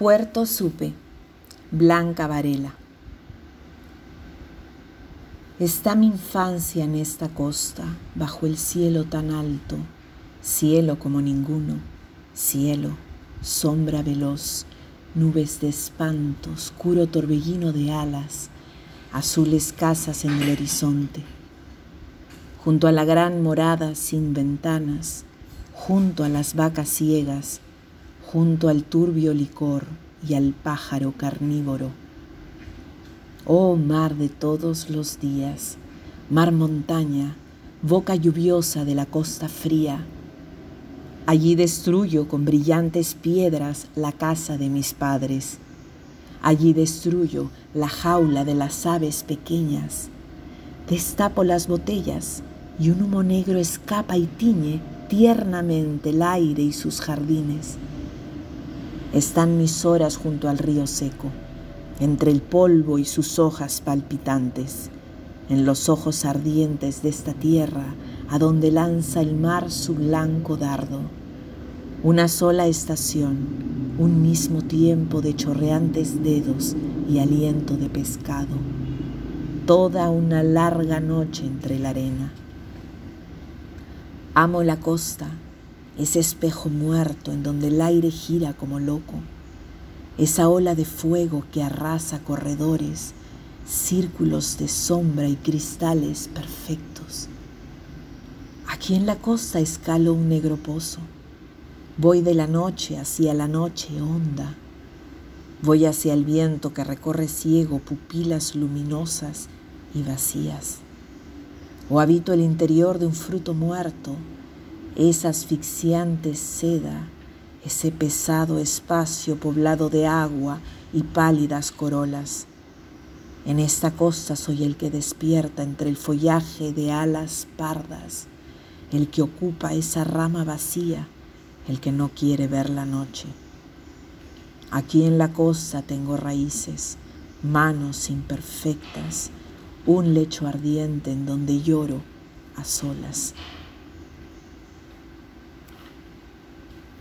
Puerto Supe, Blanca Varela. Está mi infancia en esta costa, bajo el cielo tan alto, cielo como ninguno, cielo, sombra veloz, nubes de espanto, oscuro torbellino de alas, azules casas en el horizonte. Junto a la gran morada sin ventanas, junto a las vacas ciegas, junto al turbio licor y al pájaro carnívoro. Oh mar de todos los días, mar montaña, boca lluviosa de la costa fría, allí destruyo con brillantes piedras la casa de mis padres, allí destruyo la jaula de las aves pequeñas, destapo las botellas y un humo negro escapa y tiñe tiernamente el aire y sus jardines están mis horas junto al río seco, entre el polvo y sus hojas palpitantes, en los ojos ardientes de esta tierra a donde lanza el mar su blanco dardo. Una sola estación, un mismo tiempo de chorreantes dedos y aliento de pescado. Toda una larga noche entre la arena. Amo la costa ese espejo muerto en donde el aire gira como loco, esa ola de fuego que arrasa corredores, círculos de sombra y cristales perfectos. Aquí en la costa escalo un negro pozo, voy de la noche hacia la noche honda, voy hacia el viento que recorre ciego pupilas luminosas y vacías, o habito el interior de un fruto muerto, esa asfixiante seda, ese pesado espacio poblado de agua y pálidas corolas. En esta costa soy el que despierta entre el follaje de alas pardas, el que ocupa esa rama vacía, el que no quiere ver la noche. Aquí en la costa tengo raíces, manos imperfectas, un lecho ardiente en donde lloro a solas.